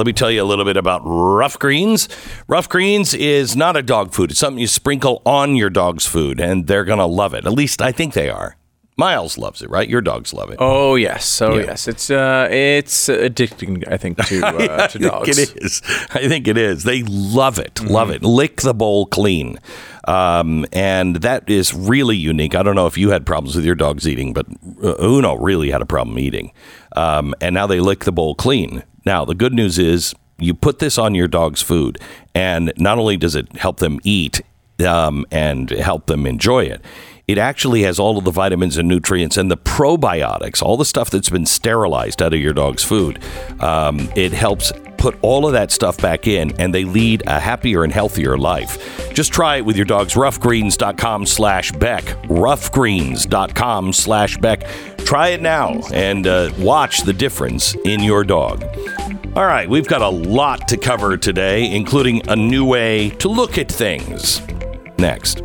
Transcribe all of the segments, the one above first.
let me tell you a little bit about Ruff Greens. Ruff Greens is not a dog food. It's something you sprinkle on your dog's food, and they're going to love it. At least I think they are. Miles loves it, right? Your dogs love it. Oh yes, oh Yeah. yes. It's uh, it's addicting. I think to uh, to dogs. Think it is. I think it is. They love it. Love it. Lick the bowl clean. Um, and that is really unique. I don't know if you had problems with your dogs eating, but uh, Uno really had a problem eating. Um, and now they lick the bowl clean. Now, the good news is you put this on your dog's food, and not only does it help them eat um, and help them enjoy it, it actually has all of the vitamins and nutrients and the probiotics, all the stuff that's been sterilized out of your dog's food. Um, it helps put all of that stuff back in and they lead a happier and healthier life. Just try it with your dogs. Ruffgreens.com slash Beck. Ruffgreens.com slash Beck. Try it now and uh, watch the difference in your dog. All right, we've got a lot to cover today, including a new way to look at things. Next.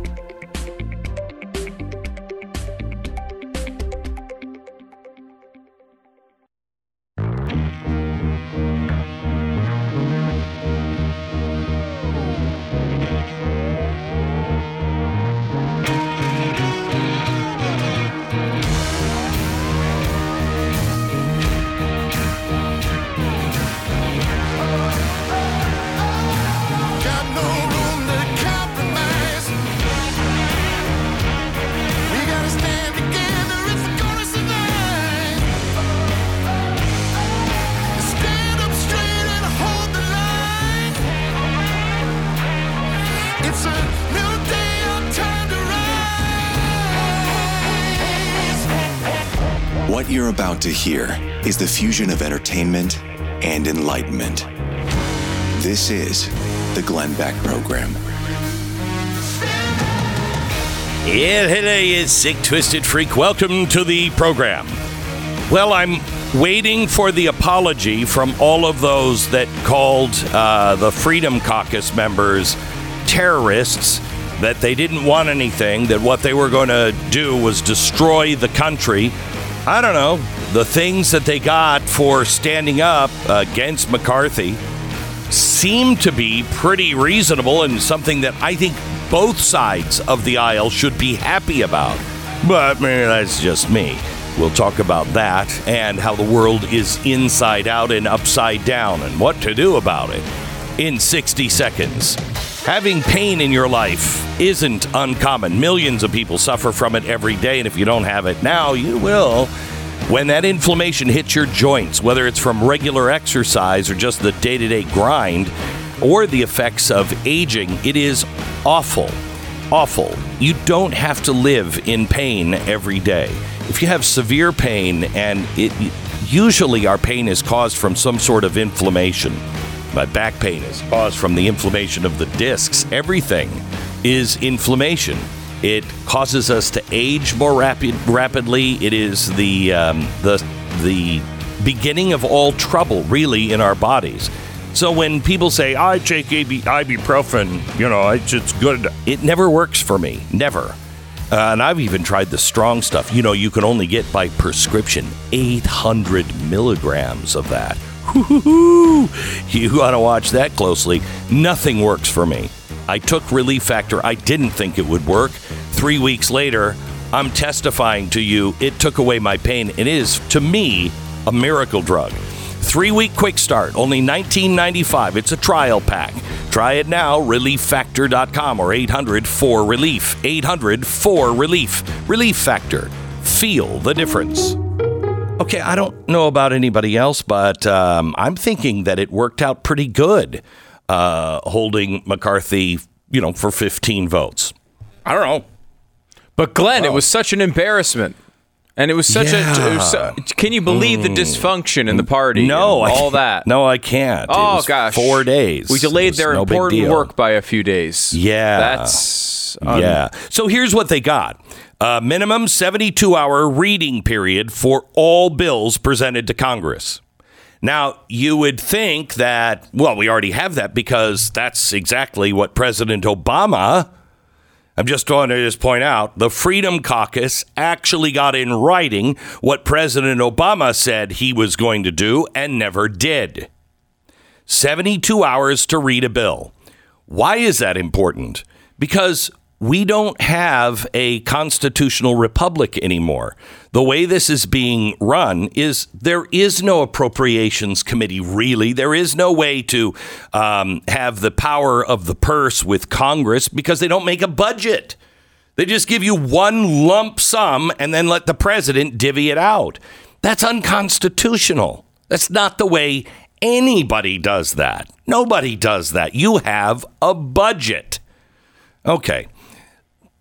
What to hear is the fusion of entertainment and enlightenment. This is the Glenn Beck Program. Yeah, hey, is Sick Twisted Freak. Welcome to the program. Well, I'm waiting for the apology from all of those that called uh, the Freedom Caucus members terrorists, that they didn't want anything, that what they were going to do was destroy the country. I don't know, the things that they got for standing up against McCarthy seem to be pretty reasonable and something that I think both sides of the aisle should be happy about. But maybe that's just me. We'll talk about that and how the world is inside out and upside down and what to do about it in 60 seconds. Having pain in your life isn't uncommon. Millions of people suffer from it every day, and if you don't have it now, you will. When that inflammation hits your joints, whether it's from regular exercise or just the day to day grind or the effects of aging, it is awful. Awful. You don't have to live in pain every day. If you have severe pain, and it usually our pain is caused from some sort of inflammation, my back pain is caused from the inflammation of the discs. Everything is inflammation. It causes us to age more rapid, rapidly. It is the um, the the beginning of all trouble, really, in our bodies. So when people say I take ibuprofen, you know, it's, it's good. It never works for me. Never. Uh, and I've even tried the strong stuff. You know, you can only get by prescription 800 milligrams of that. Woo-hoo-hoo. You want to watch that closely. Nothing works for me. I took Relief Factor. I didn't think it would work. Three weeks later, I'm testifying to you. It took away my pain. It is, to me, a miracle drug. Three week quick start, only $19.95. It's a trial pack. Try it now, relieffactor.com or 800 4 Relief. 800 4 Relief. Relief Factor. Feel the difference. Okay, I don't know about anybody else, but um, I'm thinking that it worked out pretty good uh, holding McCarthy, you know, for 15 votes. I don't know. But Glenn, it was such an embarrassment. And it was such a. was so- can you believe the dysfunction in the party? Mm. No, and all that. No, I can't. Oh gosh, four days. We delayed their no important work by a few days. Yeah. that's un- yeah. So here's what they got. A minimum 72 hour reading period for all bills presented to Congress. Now, you would think that, well, we already have that because that's exactly what President Obama. I'm just going to just point out the Freedom Caucus actually got in writing what President Obama said he was going to do and never did. 72 hours to read a bill. Why is that important? Because we don't have a constitutional republic anymore. The way this is being run is there is no appropriations committee, really. There is no way to um, have the power of the purse with Congress because they don't make a budget. They just give you one lump sum and then let the president divvy it out. That's unconstitutional. That's not the way anybody does that. Nobody does that. You have a budget. Okay.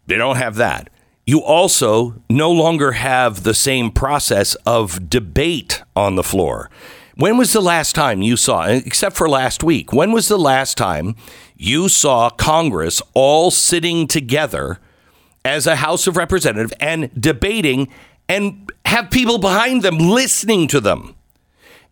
They don't have that. You also no longer have the same process of debate on the floor. When was the last time you saw, except for last week, when was the last time you saw Congress all sitting together as a House of Representatives and debating and have people behind them listening to them?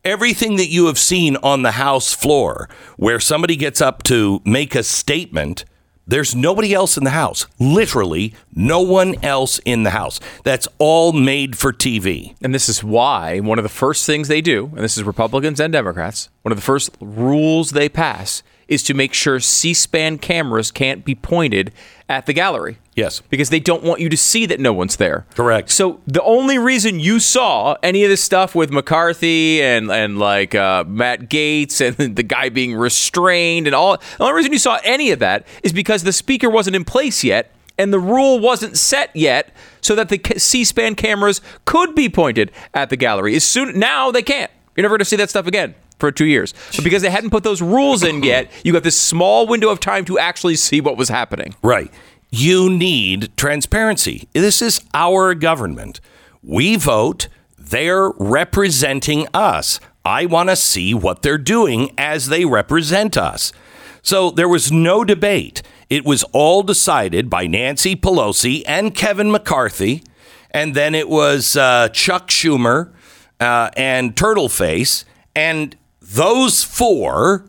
Everything that you have seen on the House floor where somebody gets up to make a statement there's nobody else in the house. Literally, no one else in the house. That's all made for TV. And this is why one of the first things they do, and this is Republicans and Democrats, one of the first rules they pass is to make sure C SPAN cameras can't be pointed at the gallery. Yes. Because they don't want you to see that no one's there. Correct. So the only reason you saw any of this stuff with McCarthy and and like uh, Matt Gaetz and the guy being restrained and all, the only reason you saw any of that is because the speaker wasn't in place yet and the rule wasn't set yet so that the C-SPAN cameras could be pointed at the gallery. As soon now they can't. You're never going to see that stuff again for two years. But because they hadn't put those rules in yet, you got this small window of time to actually see what was happening. Right. You need transparency. This is our government. We vote, they're representing us. I want to see what they're doing as they represent us. So there was no debate. It was all decided by Nancy Pelosi and Kevin McCarthy. And then it was uh, Chuck Schumer uh, and Turtleface. And those four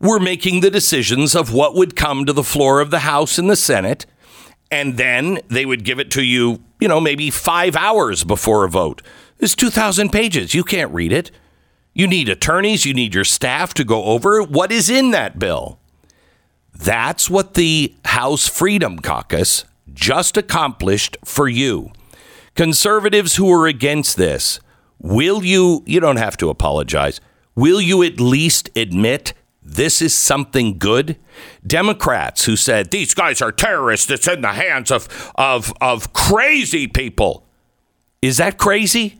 were making the decisions of what would come to the floor of the House and the Senate. And then they would give it to you, you know, maybe five hours before a vote. It's 2,000 pages. You can't read it. You need attorneys, you need your staff to go over what is in that bill. That's what the House Freedom Caucus just accomplished for you. Conservatives who are against this, will you, you don't have to apologize, will you at least admit this is something good? Democrats who said these guys are terrorists, it's in the hands of, of, of crazy people. Is that crazy?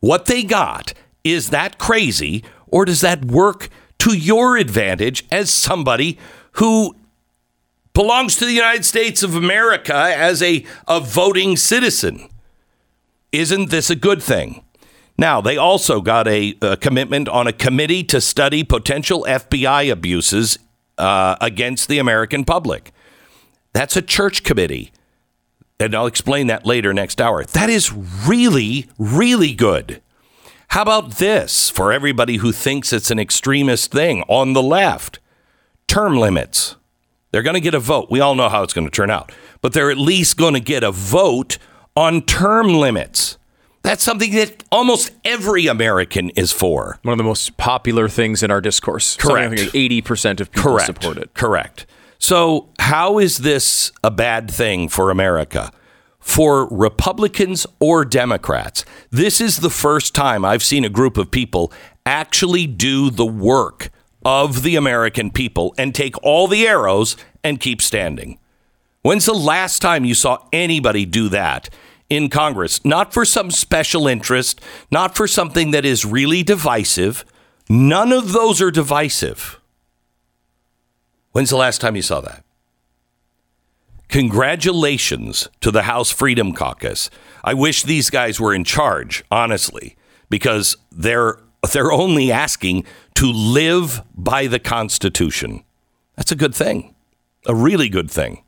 What they got, is that crazy or does that work to your advantage as somebody who belongs to the United States of America as a, a voting citizen? Isn't this a good thing? Now, they also got a, a commitment on a committee to study potential FBI abuses uh, against the American public. That's a church committee. And I'll explain that later next hour. That is really, really good. How about this for everybody who thinks it's an extremist thing on the left? Term limits. They're going to get a vote. We all know how it's going to turn out, but they're at least going to get a vote on term limits. That's something that almost every American is for. One of the most popular things in our discourse. Correct. Eighty percent of people Correct. support it. Correct. So, how is this a bad thing for America? For Republicans or Democrats, this is the first time I've seen a group of people actually do the work of the American people and take all the arrows and keep standing. When's the last time you saw anybody do that in Congress? Not for some special interest, not for something that is really divisive. None of those are divisive. When's the last time you saw that? Congratulations to the House Freedom Caucus. I wish these guys were in charge, honestly, because they're they're only asking to live by the Constitution. That's a good thing. A really good thing.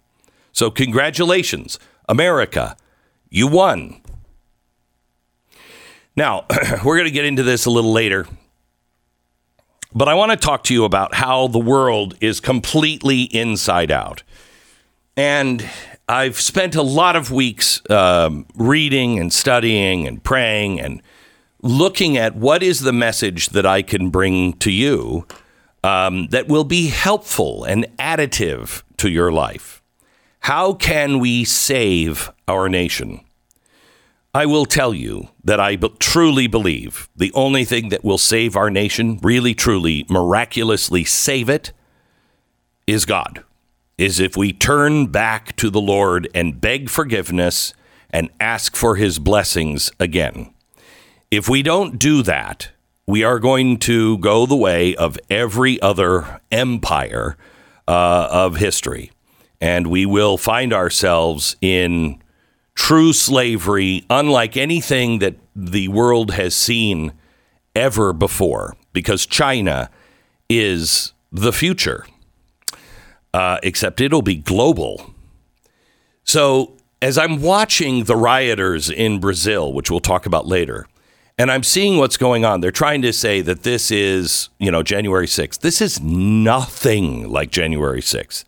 So congratulations, America. You won. Now, we're going to get into this a little later. But I want to talk to you about how the world is completely inside out. And I've spent a lot of weeks um, reading and studying and praying and looking at what is the message that I can bring to you um, that will be helpful and additive to your life. How can we save our nation? I will tell you that I be- truly believe the only thing that will save our nation, really, truly, miraculously save it, is God. Is if we turn back to the Lord and beg forgiveness and ask for his blessings again. If we don't do that, we are going to go the way of every other empire uh, of history. And we will find ourselves in true slavery, unlike anything that the world has seen ever before, because China is the future, uh, except it'll be global. So, as I'm watching the rioters in Brazil, which we'll talk about later, and I'm seeing what's going on, they're trying to say that this is, you know, January 6th. This is nothing like January 6th,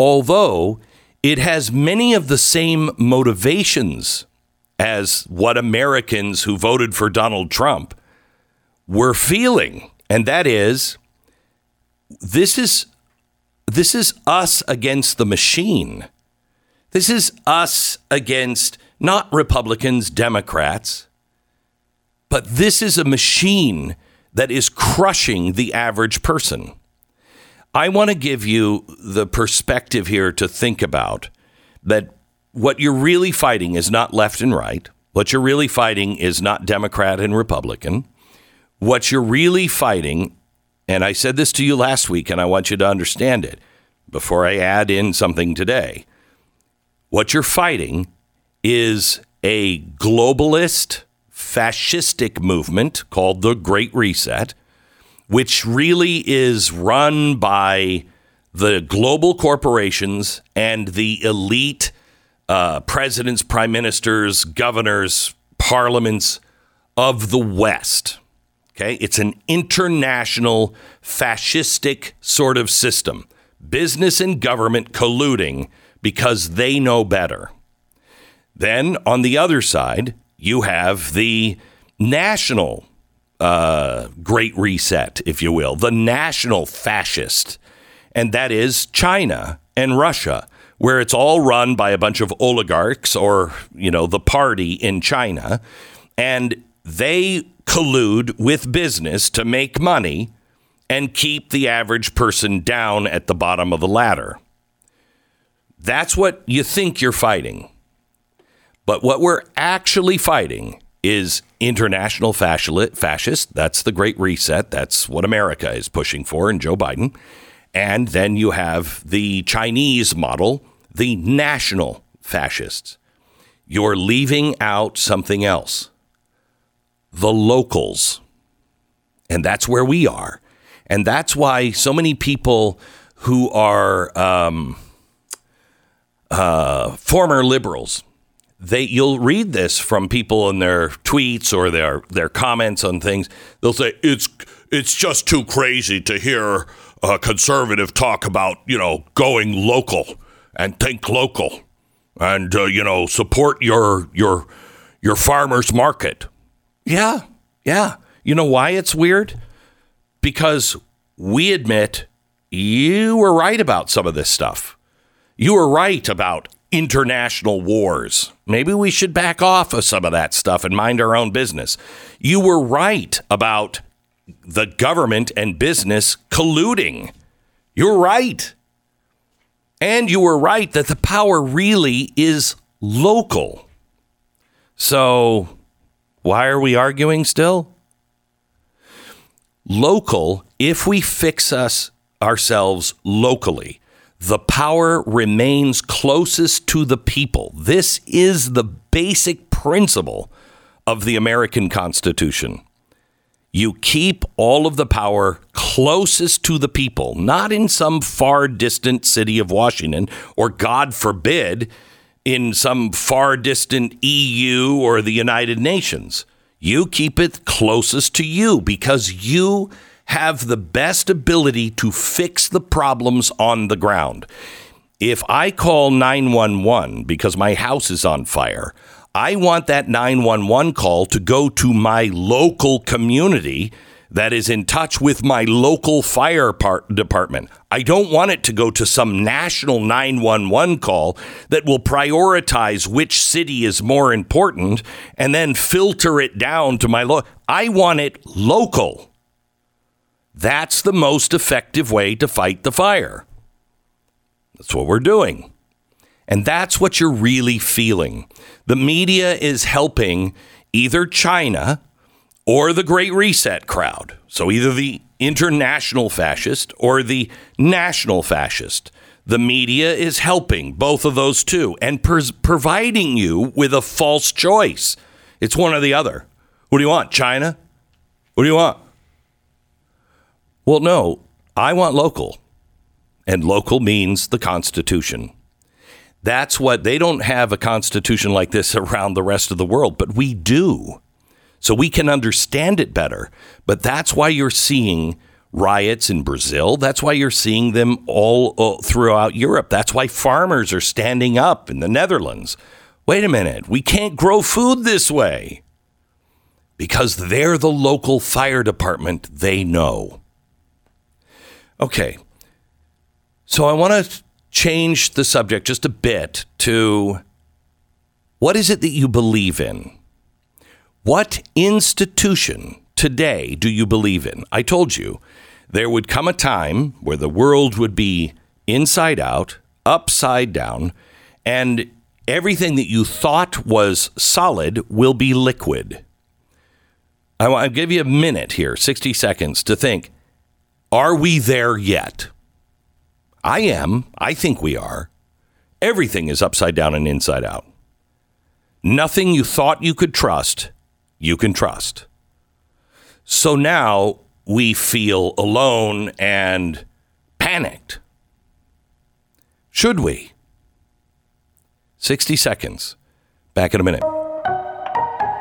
although it has many of the same motivations as what Americans who voted for Donald Trump were feeling. And that is this is this is us against the machine. This is us against not Republicans, Democrats, but this is a machine that is crushing the average person. I want to give you the perspective here to think about that what you're really fighting is not left and right. What you're really fighting is not Democrat and Republican. What you're really fighting, and I said this to you last week, and I want you to understand it before I add in something today. What you're fighting is a globalist, fascistic movement called the Great Reset, which really is run by the global corporations and the elite uh, presidents, prime ministers, governors, parliaments of the West. Okay, it's an international fascistic sort of system. Business and government colluding because they know better. Then on the other side, you have the national uh, great reset, if you will, the national fascist, and that is China and Russia, where it's all run by a bunch of oligarchs or, you know, the party in China, and they collude with business to make money and keep the average person down at the bottom of the ladder. That's what you think you're fighting. But what we're actually fighting is international fascist. That's the Great Reset. That's what America is pushing for, and Joe Biden. And then you have the Chinese model, the national fascists. You're leaving out something else the locals. And that's where we are. And that's why so many people who are um, uh, former liberals, they you'll read this from people in their tweets or their their comments on things. They'll say it's it's just too crazy to hear a conservative talk about you know going local and think local and uh, you know support your your your farmers market. Yeah, yeah. You know why it's weird? Because we admit you were right about some of this stuff. You were right about international wars. Maybe we should back off of some of that stuff and mind our own business. You were right about the government and business colluding. You're right. And you were right that the power really is local. So, why are we arguing still? Local, if we fix us ourselves locally, the power remains closest to the people. This is the basic principle of the American Constitution. You keep all of the power closest to the people, not in some far distant city of Washington, or God forbid, in some far distant EU or the United Nations. You keep it closest to you because you have the best ability to fix the problems on the ground. If I call 911 because my house is on fire, I want that 911 call to go to my local community that is in touch with my local fire part department. I don't want it to go to some national 911 call that will prioritize which city is more important and then filter it down to my lo- I want it local. That's the most effective way to fight the fire. That's what we're doing. And that's what you're really feeling. The media is helping either China or the Great Reset crowd. So either the international fascist or the national fascist. The media is helping both of those two and pers- providing you with a false choice. It's one or the other. What do you want? China? What do you want? Well, no, I want local. And local means the Constitution. That's what they don't have a constitution like this around the rest of the world, but we do. So we can understand it better. But that's why you're seeing riots in Brazil. That's why you're seeing them all, all throughout Europe. That's why farmers are standing up in the Netherlands. Wait a minute, we can't grow food this way because they're the local fire department. They know. Okay. So I want to change the subject just a bit to what is it that you believe in? What institution today do you believe in? I told you there would come a time where the world would be inside out, upside down, and everything that you thought was solid will be liquid. I'll give you a minute here, 60 seconds to think are we there yet? I am. I think we are. Everything is upside down and inside out. Nothing you thought you could trust, you can trust. So now we feel alone and panicked. Should we? 60 seconds. Back in a minute.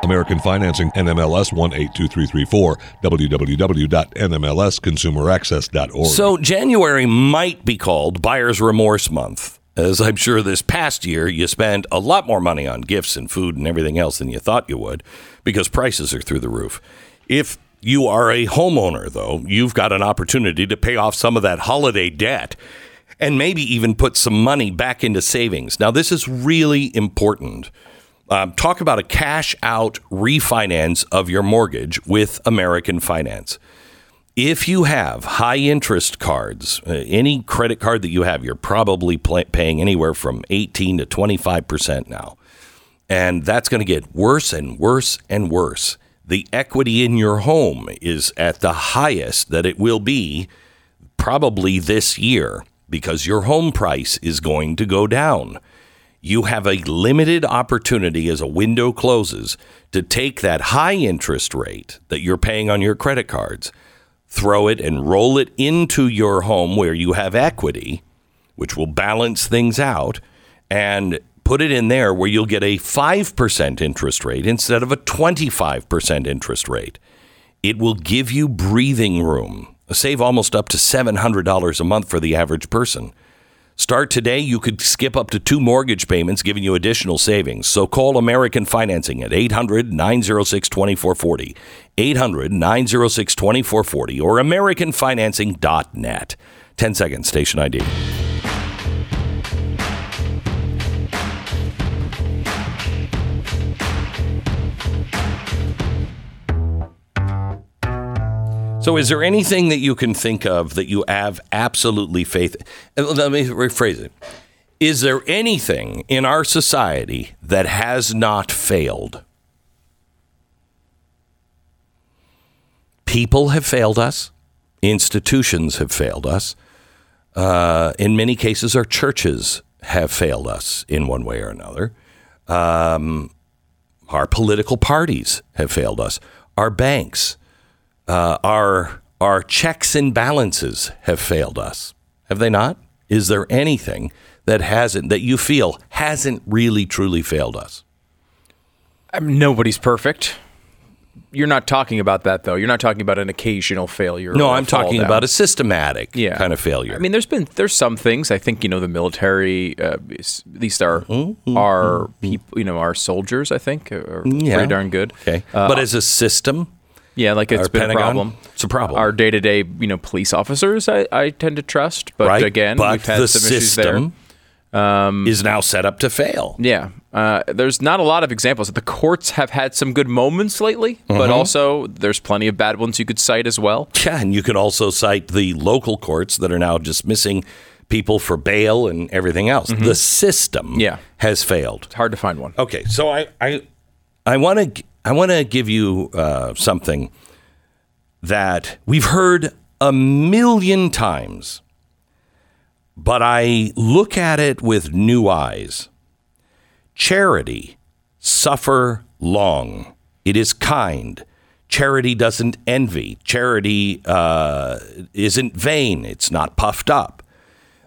American Financing, NMLS 182334, www.nmlsconsumeraccess.org. So January might be called Buyer's Remorse Month, as I'm sure this past year you spent a lot more money on gifts and food and everything else than you thought you would because prices are through the roof. If you are a homeowner, though, you've got an opportunity to pay off some of that holiday debt and maybe even put some money back into savings. Now, this is really important. Um, talk about a cash out refinance of your mortgage with American Finance. If you have high interest cards, uh, any credit card that you have, you're probably paying anywhere from 18 to 25% now. And that's going to get worse and worse and worse. The equity in your home is at the highest that it will be probably this year because your home price is going to go down you have a limited opportunity as a window closes to take that high interest rate that you're paying on your credit cards, throw it and roll it into your home where you have equity, which will balance things out, and put it in there where you'll get a 5% interest rate instead of a 25% interest rate. It will give you breathing room, save almost up to $700 a month for the average person. Start today. You could skip up to two mortgage payments, giving you additional savings. So call American Financing at 800 906 2440, 800 906 2440, or AmericanFinancing.net. 10 seconds, station ID. So, is there anything that you can think of that you have absolutely faith? Let me rephrase it. Is there anything in our society that has not failed? People have failed us. Institutions have failed us. Uh, in many cases, our churches have failed us in one way or another. Um, our political parties have failed us. Our banks, uh, our our checks and balances have failed us. Have they not? Is there anything that hasn't that you feel hasn't really truly failed us? I mean, nobody's perfect. You're not talking about that though. You're not talking about an occasional failure. No, I'm talking down. about a systematic yeah. kind of failure. I mean, there's been there's some things. I think you know the military, uh, at least our Mm-hmm, our people, you know, our soldiers. I think are Yeah. pretty darn good. okay, Uh, but as a system, Yeah, like it's Our been Pentagon? a problem. It's a problem. Our day to day, you know, police officers, I, I tend to trust, but right? again, but we've had the some issues there. system is now set up to fail. Yeah, uh, there's not a lot of examples. The courts have had some good moments lately, Mm-hmm. but also there's plenty of bad ones you could cite as well. Yeah, and you could also cite the local courts that are now dismissing people for bail and everything else. The system Mm-hmm. Yeah. has failed. It's hard to find one. Okay, so I I I want to I want to give you uh, something that we've heard a million times, but I look at it with new eyes. Charity suffer long. It is kind. Charity doesn't envy. Charity uh, isn't vain. It's not puffed up.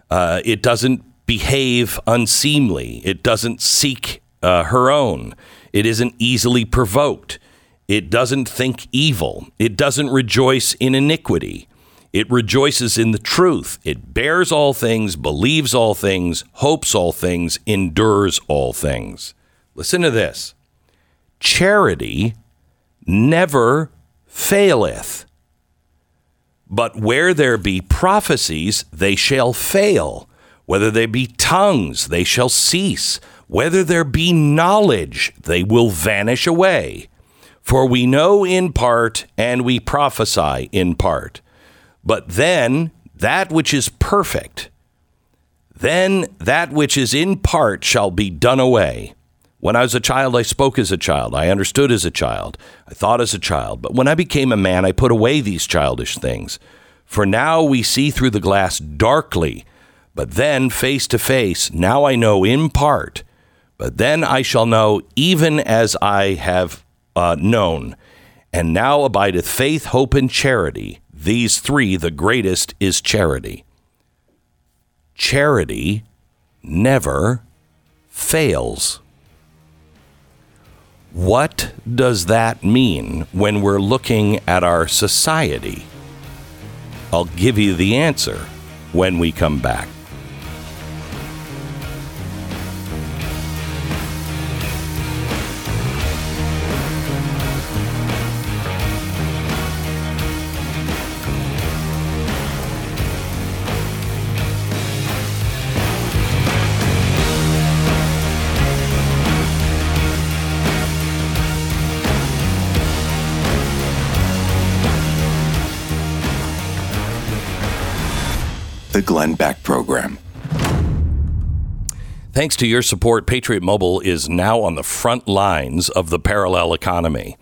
Uh, it doesn't behave unseemly. It doesn't seek uh, her own. It isn't easily provoked. It doesn't think evil. It doesn't rejoice in iniquity. It rejoices in the truth. It bears all things, believes all things, hopes all things, endures all things. Listen to this charity never faileth. But where there be prophecies, they shall fail. Whether there be tongues, they shall cease. Whether there be knowledge, they will vanish away. For we know in part, and we prophesy in part. But then that which is perfect, then that which is in part shall be done away. When I was a child, I spoke as a child. I understood as a child. I thought as a child. But when I became a man, I put away these childish things. For now we see through the glass darkly, but then face to face. Now I know in part, but then I shall know even as I have uh, known. And now abideth faith, hope, and charity. These three, the greatest is charity. Charity never fails. What does that mean when we're looking at our society? I'll give you the answer when we come back. Beck Program. Thanks to your support, Patriot Mobile is now on the front lines of the parallel economy.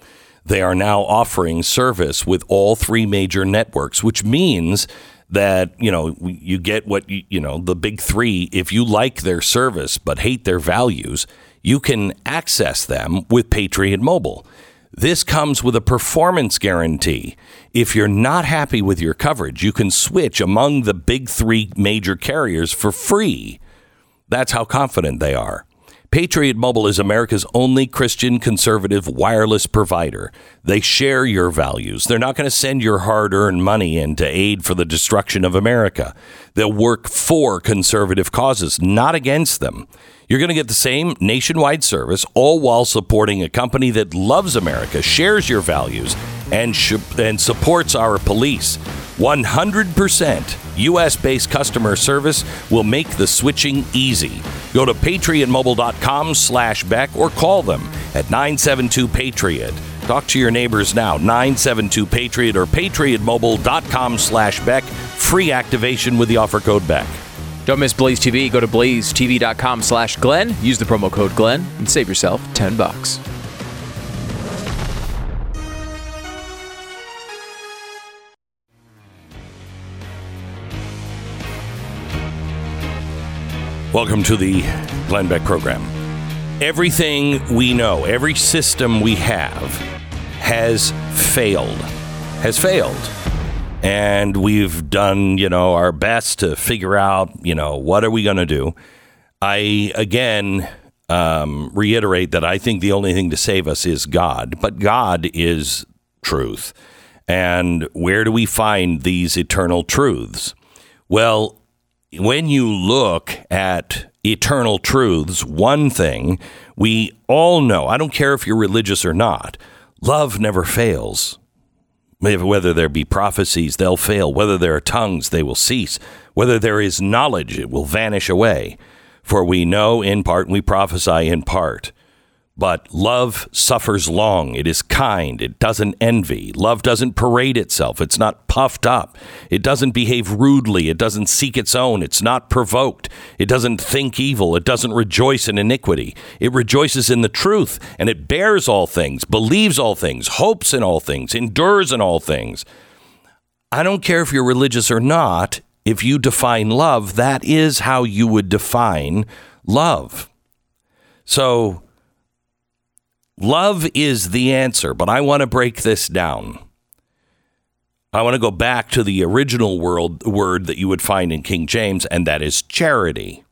They are now offering service with all three major networks, which means that, you know, you get what you, you know, the big 3, if you like their service but hate their values, you can access them with Patriot Mobile. This comes with a performance guarantee. If you're not happy with your coverage, you can switch among the big 3 major carriers for free. That's how confident they are. Patriot Mobile is America's only Christian conservative wireless provider. They share your values. They're not going to send your hard earned money in to aid for the destruction of America. They'll work for conservative causes, not against them. You're going to get the same nationwide service, all while supporting a company that loves America, shares your values, and, sh- and supports our police. 100% US based customer service will make the switching easy. Go to patriotmobile.com slash Beck or call them at 972 Patriot. Talk to your neighbors now, 972 Patriot or patriotmobile.com slash Beck. Free activation with the offer code Beck. Don't miss Blaze TV. Go to blazetv.com slash Glenn. Use the promo code Glenn and save yourself 10 bucks. Welcome to the Glenn Beck program. Everything we know, every system we have has failed. Has failed. And we've done, you know, our best to figure out, you know, what are we going to do? I again um, reiterate that I think the only thing to save us is God, but God is truth. And where do we find these eternal truths? Well, when you look at eternal truths, one thing we all know, I don't care if you're religious or not, love never fails. Whether there be prophecies, they'll fail. Whether there are tongues, they will cease. Whether there is knowledge, it will vanish away. For we know in part, and we prophesy in part. But love suffers long. It is kind. It doesn't envy. Love doesn't parade itself. It's not puffed up. It doesn't behave rudely. It doesn't seek its own. It's not provoked. It doesn't think evil. It doesn't rejoice in iniquity. It rejoices in the truth and it bears all things, believes all things, hopes in all things, endures in all things. I don't care if you're religious or not. If you define love, that is how you would define love. So, Love is the answer, but I want to break this down. I want to go back to the original world, word that you would find in King James, and that is charity.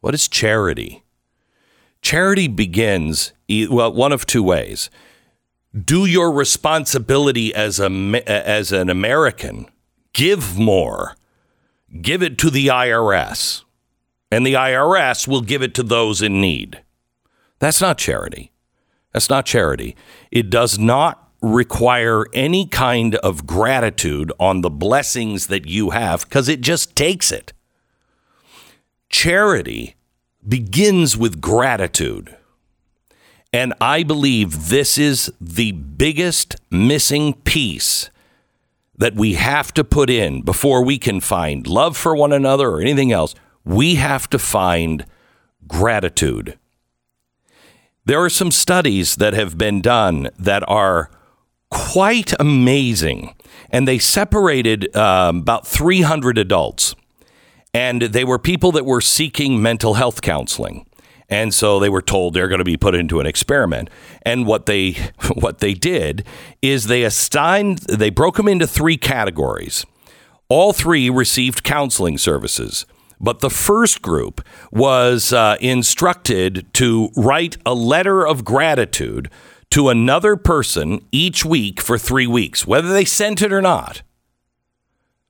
What is charity? Charity begins, well, one of two ways. Do your responsibility as, a, as an American, give more, give it to the IRS, and the IRS will give it to those in need. That's not charity. That's not charity. It does not require any kind of gratitude on the blessings that you have because it just takes it. Charity begins with gratitude. And I believe this is the biggest missing piece that we have to put in before we can find love for one another or anything else. We have to find gratitude. There are some studies that have been done that are quite amazing. And they separated um, about 300 adults. And they were people that were seeking mental health counseling. And so they were told they're going to be put into an experiment. And what they what they did is they assigned they broke them into three categories. All three received counseling services. But the first group was uh, instructed to write a letter of gratitude to another person each week for three weeks, whether they sent it or not.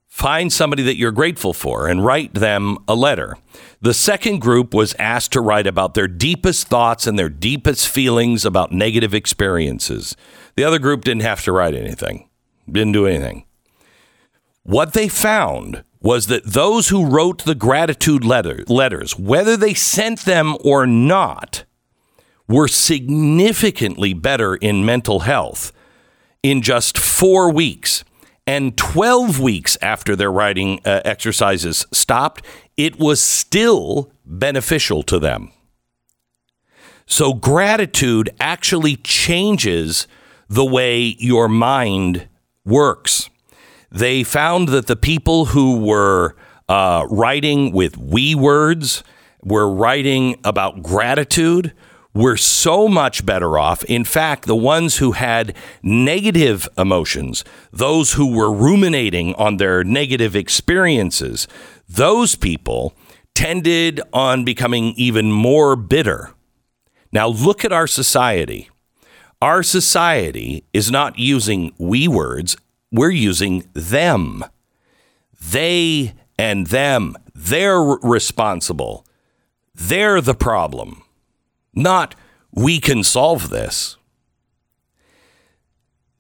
Find somebody that you're grateful for and write them a letter. The second group was asked to write about their deepest thoughts and their deepest feelings about negative experiences. The other group didn't have to write anything, didn't do anything. What they found was that those who wrote the gratitude letter, letters, whether they sent them or not, were significantly better in mental health in just four weeks. And 12 weeks after their writing uh, exercises stopped, it was still beneficial to them. So, gratitude actually changes the way your mind works. They found that the people who were uh, writing with we words, were writing about gratitude, were so much better off. In fact, the ones who had negative emotions, those who were ruminating on their negative experiences, those people tended on becoming even more bitter. Now, look at our society. Our society is not using we words, we're using them. They and them, they're responsible. They're the problem, not we can solve this.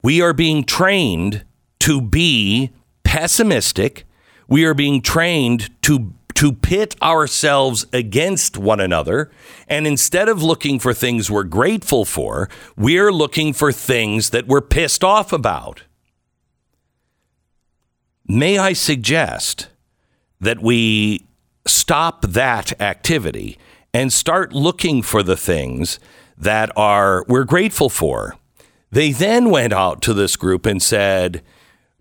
We are being trained to be pessimistic. We are being trained to to pit ourselves against one another. And instead of looking for things we're grateful for, we're looking for things that we're pissed off about. May I suggest that we stop that activity and start looking for the things that are we're grateful for. They then went out to this group and said,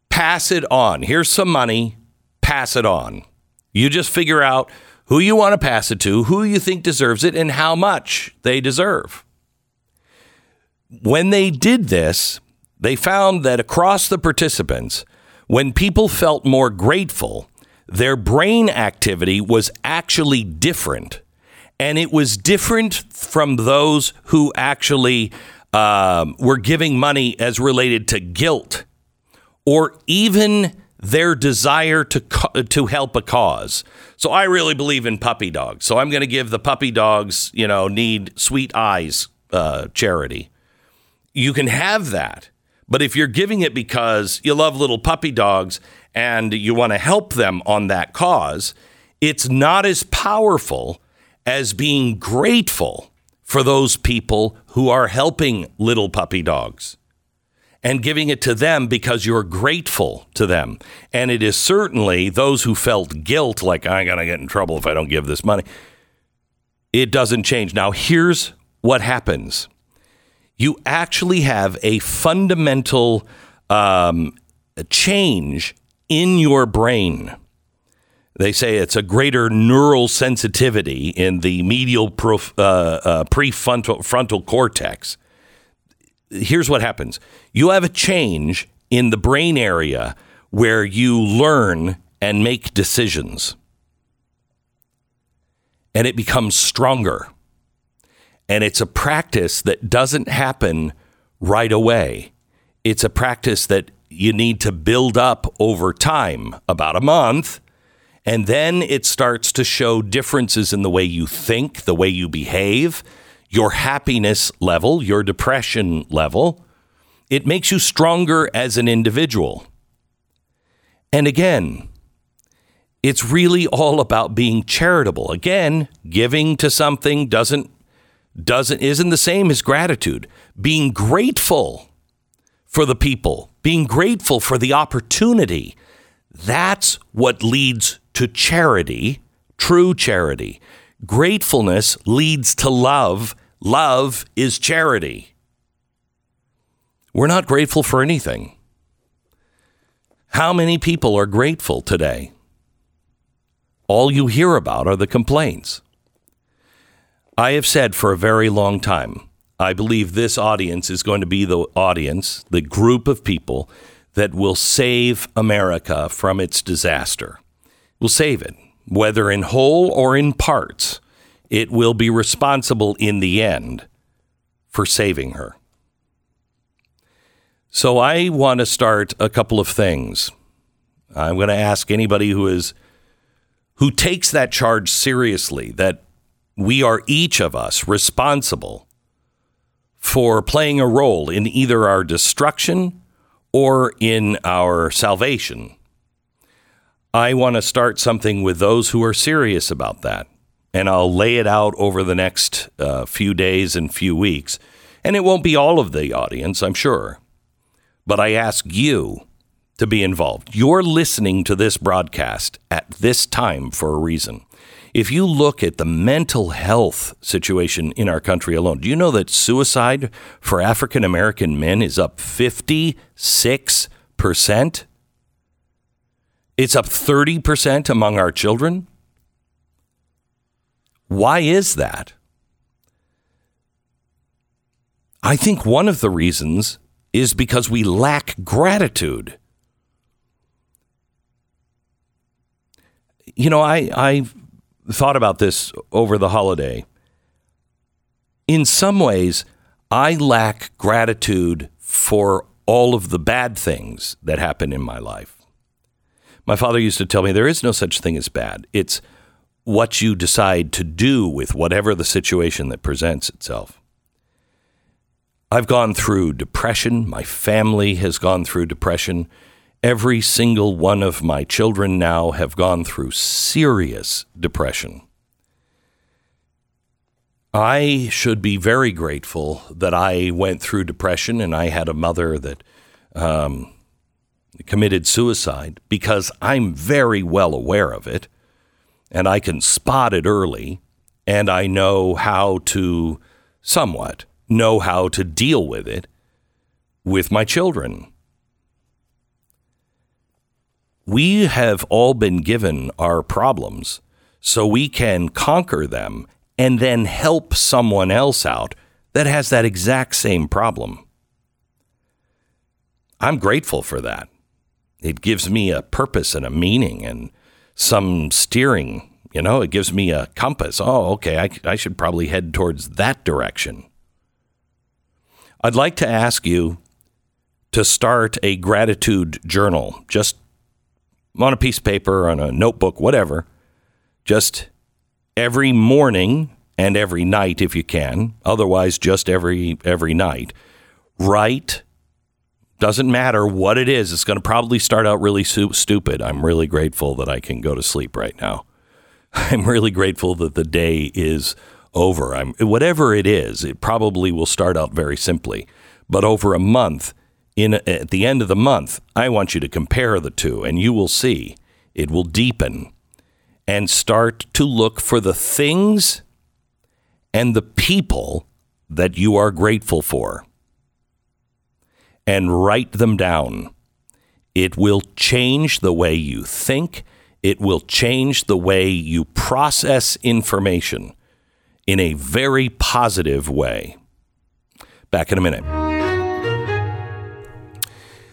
"Pass it on. Here's some money. Pass it on. You just figure out who you want to pass it to, who you think deserves it, and how much they deserve." When they did this, they found that across the participants, when people felt more grateful, their brain activity was actually different. And it was different from those who actually um, were giving money as related to guilt or even their desire to co- to help a cause. So I really believe in puppy dogs. So I'm going to give the puppy dogs, you know, need sweet eyes uh, charity. You can have that, But if you're giving it because you love little puppy dogs and you want to help them on that cause, it's not as powerful as being grateful for those people who are helping little puppy dogs and giving it to them because you're grateful to them. And it is certainly those who felt guilt, like, I'm going to get in trouble if I don't give this money. It doesn't change. Now, here's what happens you actually have a fundamental um, change in your brain. They say it's a greater neural sensitivity in the medial prof, uh, uh, prefrontal frontal cortex. Here's what happens you have a change in the brain area where you learn and make decisions, and it becomes stronger. And it's a practice that doesn't happen right away. It's a practice that you need to build up over time, about a month. And then it starts to show differences in the way you think, the way you behave, your happiness level, your depression level. It makes you stronger as an individual. And again, it's really all about being charitable. Again, giving to something doesn't doesn't isn't the same as gratitude. Being grateful for the people, being grateful for the opportunity. That's what leads to charity, true charity. Gratefulness leads to love. Love is charity. We're not grateful for anything. How many people are grateful today? All you hear about are the complaints. I have said for a very long time, I believe this audience is going to be the audience, the group of people that will save America from its disaster. Will save it, whether in whole or in parts. It will be responsible in the end for saving her. So I want to start a couple of things. I'm going to ask anybody who is who takes that charge seriously that we are each of us responsible for playing a role in either our destruction or in our salvation. I want to start something with those who are serious about that. And I'll lay it out over the next uh, few days and few weeks. And it won't be all of the audience, I'm sure. But I ask you to be involved. You're listening to this broadcast at this time for a reason. If you look at the mental health situation in our country alone, do you know that suicide for African American men is up 56%? It's up 30% among our children. Why is that? I think one of the reasons is because we lack gratitude. You know, I, I thought about this over the holiday. In some ways, I lack gratitude for all of the bad things that happen in my life. My father used to tell me there is no such thing as bad. It's what you decide to do with whatever the situation that presents itself. I've gone through depression. My family has gone through depression. Every single one of my children now have gone through serious depression. I should be very grateful that I went through depression and I had a mother that um, committed suicide because I'm very well aware of it and I can spot it early and I know how to somewhat know how to deal with it with my children we have all been given our problems so we can conquer them and then help someone else out that has that exact same problem. I'm grateful for that. It gives me a purpose and a meaning and some steering. You know, it gives me a compass. Oh, okay, I, I should probably head towards that direction. I'd like to ask you to start a gratitude journal. Just on a piece of paper, on a notebook, whatever. Just every morning and every night if you can. Otherwise, just every every night. Write Doesn't matter what it is. It's going to probably start out really su- stupid. I'm really grateful that I can go to sleep right now. I'm really grateful that the day is over. I'm whatever it is. It probably will start out very simply, but over a month, in uh, at the end of the month, I want you to compare the two, and you will see it will deepen and start to look for the things and the people that you are grateful for and write them down. It will change the way you think. It will change the way you process information in a very positive way. Back in a minute.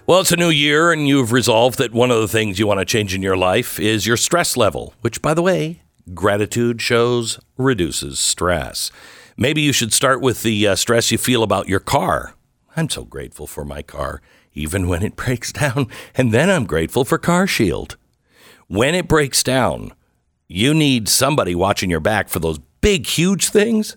Well, it's a new year, and you've resolved that one of the things you want to change in your life is your stress level, which, by the way, gratitude shows reduces stress. Maybe you should start with the uh, stress you feel about your car. I'm so grateful for my car, even when it breaks down. And then I'm grateful for Car Shield. When it breaks down, you need somebody watching your back for those big, huge things.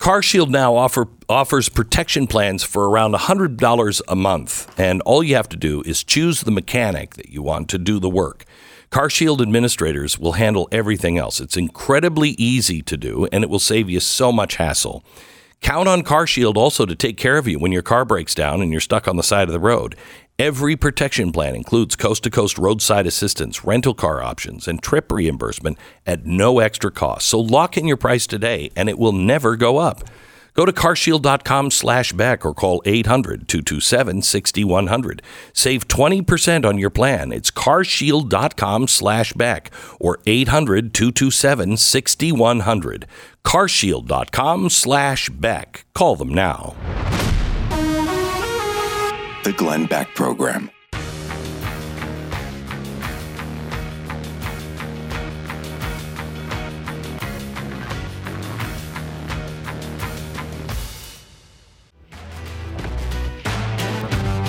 CarShield now offer, offers protection plans for around $100 a month, and all you have to do is choose the mechanic that you want to do the work. CarShield administrators will handle everything else. It's incredibly easy to do, and it will save you so much hassle. Count on CarShield also to take care of you when your car breaks down and you're stuck on the side of the road. Every protection plan includes coast to coast roadside assistance, rental car options, and trip reimbursement at no extra cost. So lock in your price today and it will never go up. Go to carshield.com slash Beck or call 800 227 6100. Save 20% on your plan. It's carshield.com slash Beck or 800 227 6100. carshield.com slash Beck. Call them now. The Glenn Beck Program.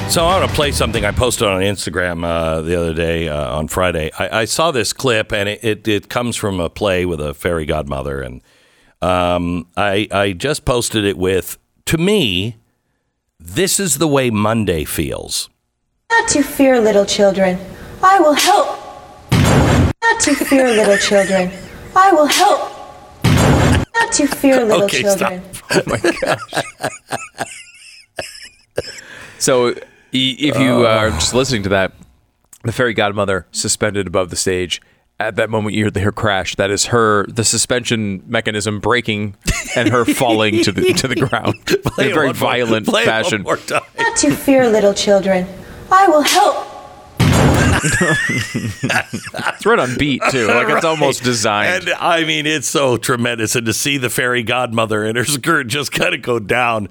So I want to play something I posted on Instagram uh, the other day uh, on Friday. I, I saw this clip, and it, it, it comes from a play with a fairy godmother, and um, I I just posted it with to me, this is the way Monday feels. Not to fear, little children. I will help. Not to fear, little children. I will help. Not to fear, little Okay, children. Oh my gosh. so, i- if you uh, are just oh. listening to that, the fairy godmother suspended above the stage. At that moment, you hear the her crash. That is her, the suspension mechanism breaking and her falling to the to the ground in a very one more- violent play fashion. more time. Not to fear, little children. I will help. It's right on beat too. Like it's almost designed. And I mean, it's so tremendous. And to see the fairy godmother and her skirt just kind of go down,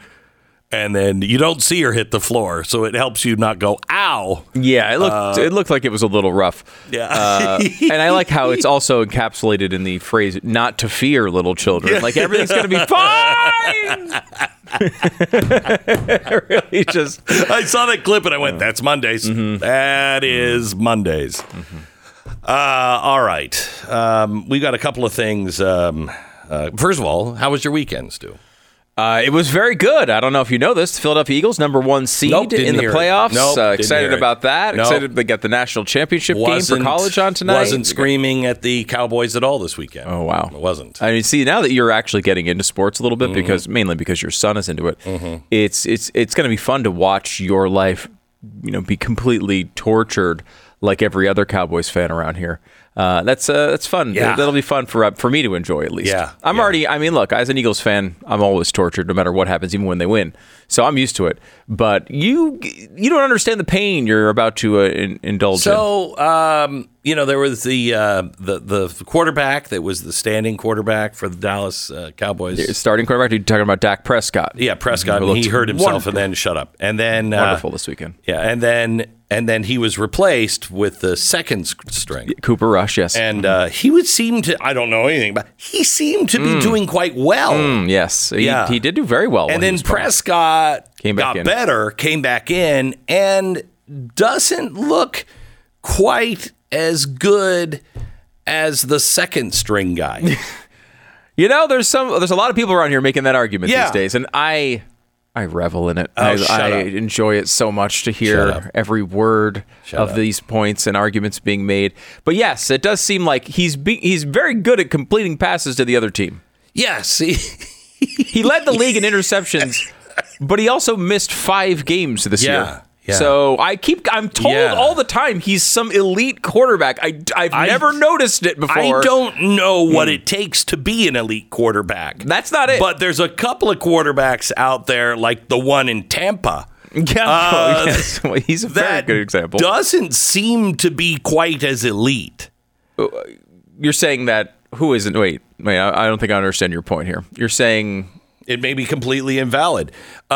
and then you don't see her hit the floor, so it helps you not go ow. Yeah, it looked it looked like it was a little rough. Yeah. Uh, and I like how it's also encapsulated in the phrase "not to fear, little children." Like everything's gonna be fine. I really, just I saw that clip and I went, "That's Mondays. Mm-hmm. That is Mondays." Uh, all right, um, we got a couple of things. Um, uh, first of all, how was your weekend, Stu? Uh, it was very good. I don't know if you know this. The Philadelphia Eagles, number one seed Nope, in the playoffs. Nope, uh, excited about that. Nope. Excited they got the national championship game for college on tonight. Wasn't screaming at the Cowboys at all this weekend. Oh wow, it wasn't. I mean, see now that you're actually getting into sports a little Mm-hmm. bit because mainly because your son is into it. It's it's it's going to be fun to watch your life, you know, be completely tortured like every other Cowboys fan around here. Uh, that's uh, that's fun. Yeah. That'll be fun for uh, for me to enjoy at least. Yeah, I'm yeah. already. I mean, look, as an Eagles fan, I'm always tortured no matter what happens, even when they win. So I'm used to it. But you you don't understand the pain you're about to uh, in, indulge in. So, um, you know, there was the uh, the the quarterback that was the standing quarterback for the Dallas uh, Cowboys. Starting quarterback, you're talking about Dak Prescott. Yeah, Prescott. He hurt himself wonderful. and then shut up. And then uh, Wonderful this weekend. Yeah, and then and then he was replaced with the second string. Cooper Rush, yes. And uh, he would seem to I don't know anything, but he seemed to be doing quite well. Mm, yes, he, Yeah. he did do very well. and he then playing. Prescott Came back got in. better, came back in, and doesn't look quite as good as the second string guy. You know, there's some, there's a lot of people around here making that argument Yeah. these days, and I, I revel in it. Oh, I, shut I enjoy it so much to hear every word of up. these points and arguments being made. But yes, it does seem like he's be, he's very good at completing passes to the other team. Yes, see, He led the league in interceptions, but he also missed five games this Yeah, year. Yeah. So I keep I'm told Yeah. all the time he's some elite quarterback. I I've I- never noticed it before. I don't know what it takes to be an elite quarterback. That's not it. But there's a couple of quarterbacks out there, like the one in Tampa, Yeah, Uh, yes. Well, he's a very that good example. doesn't seem to be quite as elite. You're saying that who isn't? Wait, wait. I, I don't think I understand your point here. You're saying It may be completely invalid. Uh,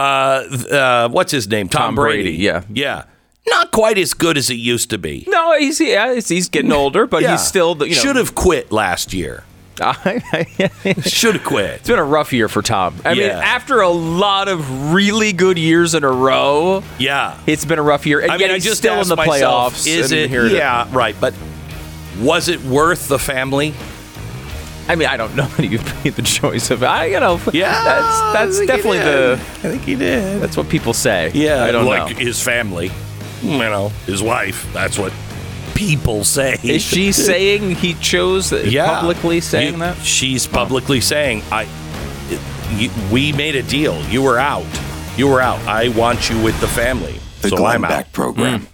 uh, what's his name? Tom, Tom Brady, yeah. yeah. Not quite as good as it used to be. no. He's yeah. He's, he's getting older, but Yeah. he's still you know. should have quit last year. Should have quit. It's been a rough year for Tom. I mean, after a lot of really good years in a row, Yeah. it's been a rough year. And I yet mean, I he's just still in the myself, playoffs. Is it? Yeah, right. But was it worth the family? I mean, I don't know that you made the choice of. I you know. Yeah, That's that's definitely the. I think he did. That's what people say. Yeah, I don't like know. his family. You know, his wife. That's what people say. Is she saying he chose yeah. publicly saying You- that? She's publicly saying, "I, you, we made a deal. You were out. You were out. I want you with the family. The so Glenn I'm Beck out." program. Hmm.